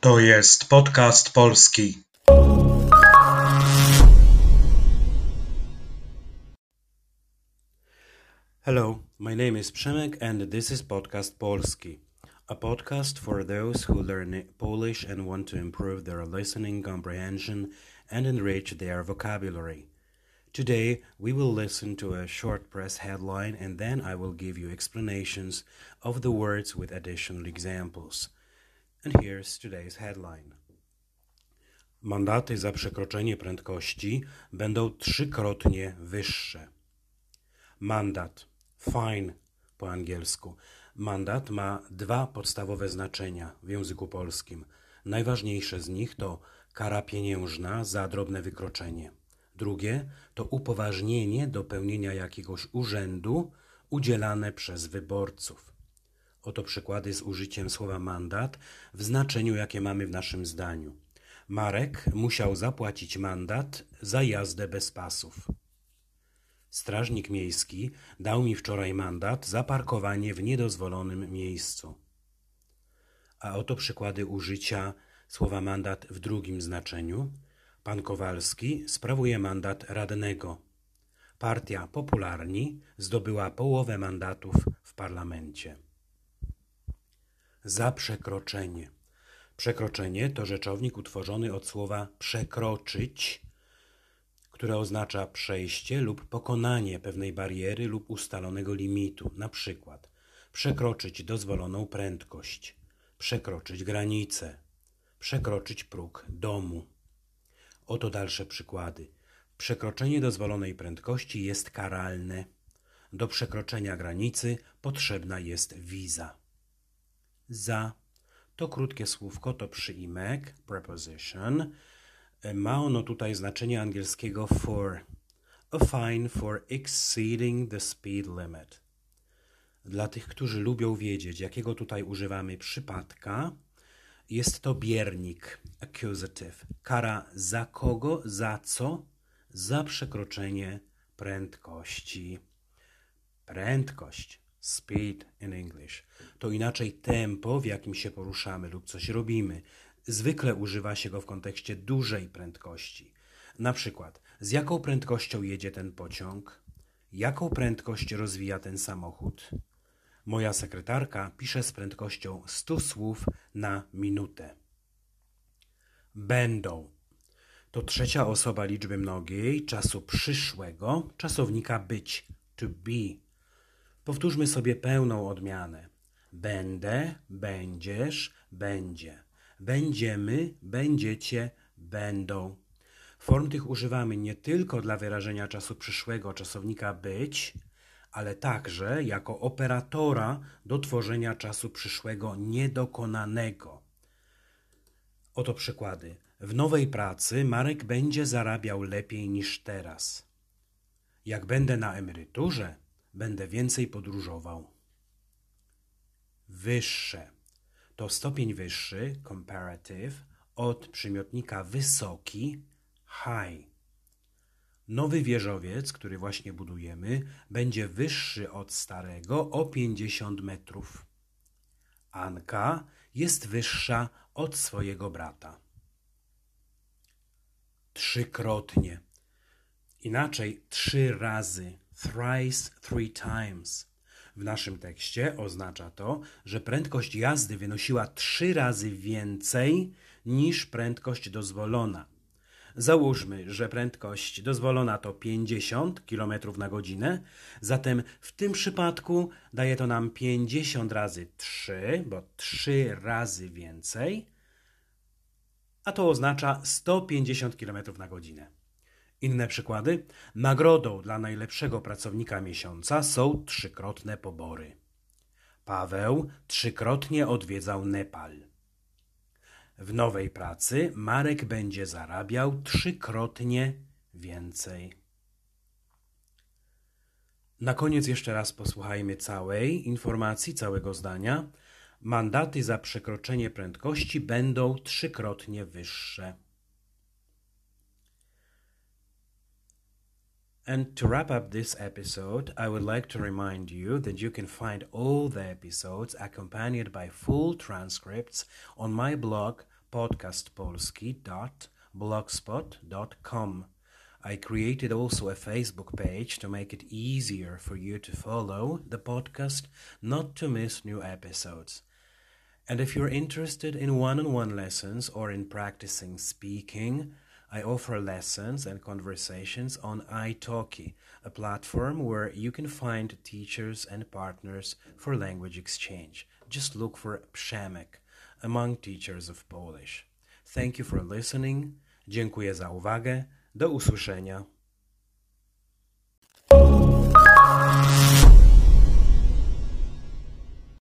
To jest podcast polski. Hello, my name is Przemek and this is Podcast Polski, a podcast for those who learn Polish and want to improve their listening comprehension and enrich their vocabulary. Today, we will listen to a short press headline and then I will give you explanations of the words with additional examples. And here's today's headline. Mandaty za przekroczenie prędkości będą trzykrotnie wyższe. Mandat, fine po angielsku. Mandat ma dwa podstawowe znaczenia w języku polskim. Najważniejsze z nich to kara pieniężna za drobne wykroczenie. Drugie to upoważnienie do pełnienia jakiegoś urzędu udzielane przez wyborców. Oto przykłady z użyciem słowa mandat w znaczeniu, jakie mamy w naszym zdaniu. Marek musiał zapłacić mandat za jazdę bez pasów. Strażnik miejski dał mi wczoraj mandat za parkowanie w niedozwolonym miejscu. A oto przykłady użycia słowa mandat w drugim znaczeniu. Pan Kowalski sprawuje mandat radnego. Partia Popularni zdobyła połowę mandatów w parlamencie. Za przekroczenie. Przekroczenie to rzeczownik utworzony od słowa przekroczyć, które oznacza przejście lub pokonanie pewnej bariery lub ustalonego limitu, na przykład przekroczyć dozwoloną prędkość, przekroczyć granicę, przekroczyć próg domu. Oto dalsze przykłady. Przekroczenie dozwolonej prędkości jest karalne. Do przekroczenia granicy potrzebna jest wiza. Za to krótkie słówko to przyimek, preposition. Ma ono tutaj znaczenie angielskiego for. A fine for exceeding the speed limit. Dla tych, którzy lubią wiedzieć, jakiego tutaj używamy przypadka, jest to biernik, accusative. Kara za kogo, za co? Za przekroczenie prędkości. Prędkość, speed in English, to inaczej tempo, w jakim się poruszamy lub coś robimy. Zwykle używa się go w kontekście dużej prędkości. Na przykład, z jaką prędkością jedzie ten pociąg? Jaką prędkość rozwija ten samochód? Moja sekretarka pisze z prędkością 100 słów na minutę. Będą. To trzecia osoba liczby mnogiej czasu przyszłego, czasownika być, to be. Powtórzmy sobie pełną odmianę. Będę, będziesz, będzie. Będziemy, będziecie, będą. Form tych używamy nie tylko dla wyrażenia czasu przyszłego czasownika być, ale także jako operatora do tworzenia czasu przyszłego niedokonanego. Oto przykłady. W nowej pracy Marek będzie zarabiał lepiej niż teraz. Jak będę na emeryturze, będę więcej podróżował. Wyższe to stopień wyższy, comparative, od przymiotnika wysoki, high. Nowy wieżowiec, który właśnie budujemy, będzie wyższy od starego o 50 metrów. Anka jest wyższa od swojego brata. Trzykrotnie. Inaczej trzy razy. Thrice, three times. W naszym tekście oznacza to, że prędkość jazdy wynosiła trzy razy więcej niż prędkość dozwolona. Załóżmy, że prędkość dozwolona to 50 km na godzinę, zatem w tym przypadku daje to nam 50 razy 3, bo 3 razy więcej, a to oznacza 150 km na godzinę. Inne przykłady. Nagrodą dla najlepszego pracownika miesiąca są trzykrotne pobory. Paweł trzykrotnie odwiedzał Nepal. W nowej pracy Marek będzie zarabiał trzykrotnie więcej. Na koniec jeszcze raz posłuchajmy całej informacji, całego zdania. Mandaty za przekroczenie prędkości będą trzykrotnie wyższe. And to wrap up this episode, I would like to remind you that you can find all the episodes accompanied by full transcripts on my blog podcastpolski.blogspot.com. I created also a Facebook page to make it easier for you to follow the podcast, not to miss new episodes. And if you're interested in one on one lessons or in practicing speaking, I offer lessons and conversations on italki, a platform where you can find teachers and partners for language exchange. Just look for Przemek among teachers of Polish. Thank you for listening. Dziękuję za uwagę. Do usłyszenia.